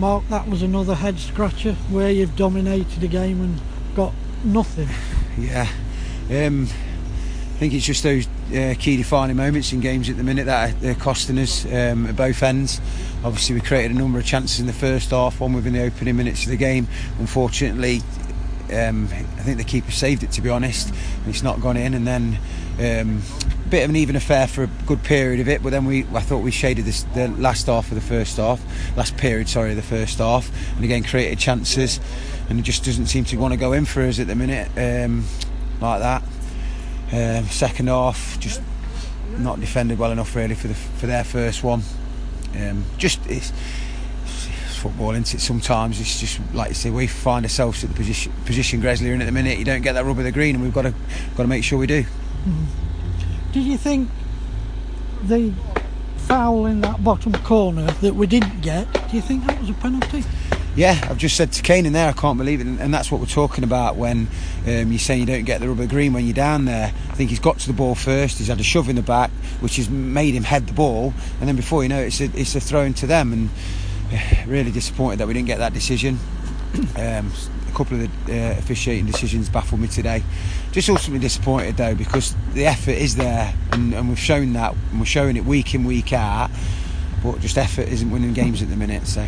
Marc, that was another head scratcher where you've dominated a game and got nothing. Yeah. Um, I think it's just those uh, key defining moments in games at the minute that are costing us um, at both ends. Obviously, we created a number of chances in the first half, one within the opening minutes of the game. Unfortunately, um, I think the keeper saved it to be honest, and it's not gone in. And then um, bit of an even affair for a good period of it, but then we I thought we shaded this, the last half of the first half, last period, sorry, the first half, and again created chances, and it just doesn't seem to want to go in for us at the minute um, like that. Um, second half, just not defended well enough really for the for their first one. Um, just it's, it's football, isn't it? Sometimes it's just like you say, we find ourselves at the position position Gresley in at the minute. You don't get that rub of the green, and we've got to got to make sure we do. Did you think the foul in that bottom corner that we didn't get, do you think that was a penalty? Yeah, I've just said to Kane in there, I can't believe it, and, that's what we're talking about when um, you're saying you don't get the rubber green when you're down there. I think he's got to the ball first. He's had a shove in the back, which has made him head the ball, and then before you know it, it's a, it's a throw into them. And really disappointed that we didn't get that decision. Um, a couple of the uh, officiating decisions baffled me today. Just ultimately disappointed though because the effort is there, and, and we've shown that, and we're showing it week in week out. But just effort isn't winning games at the minute, so.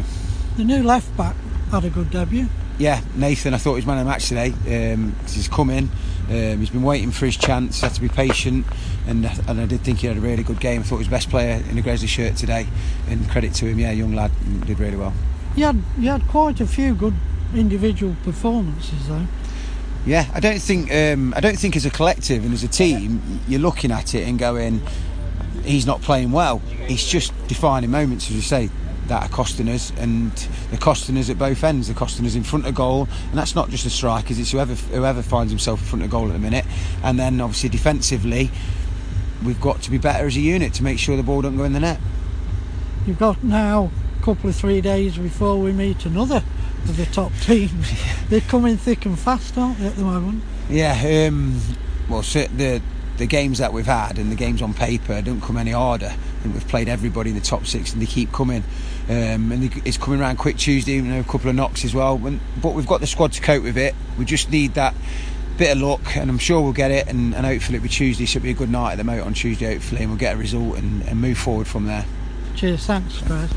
The new left back had a good debut. Yeah, Nathan, I thought he was man of the match today. Um, 'cause he's come in, um, he's been waiting for his chance, had to be patient, and, and I did think he had a really good game. I thought he was best player in the Gresley shirt today, and credit to him, yeah, young lad, did really well. You had, you had quite a few good individual performances though. Yeah, I don't think um, I don't think as a collective and as a team you're looking at it and going, he's not playing well. It's just defining moments, as you say, that are costing us, and they're costing us at both ends. They're costing us in front of goal, and that's not just the strikers; it's whoever whoever finds himself in front of goal at the minute. And then obviously defensively, we've got to be better as a unit to make sure the ball don't go in the net. You've got now a couple of three days before we meet another of the top teams. They're coming thick and fast, aren't they, at the moment? Yeah, um, well, the the games that we've had and the games on paper don't come any harder. I think we've played everybody in the top six, and they keep coming. Um, and it's coming around quick Tuesday, know, a couple of knocks as well. But we've got the squad to cope with it. We just need that bit of luck, and I'm sure we'll get it. And, and hopefully it'll be Tuesday, so it'll be a good night at the moat on Tuesday, hopefully, and we'll get a result and, and move forward from there. Cheers, thanks, guys.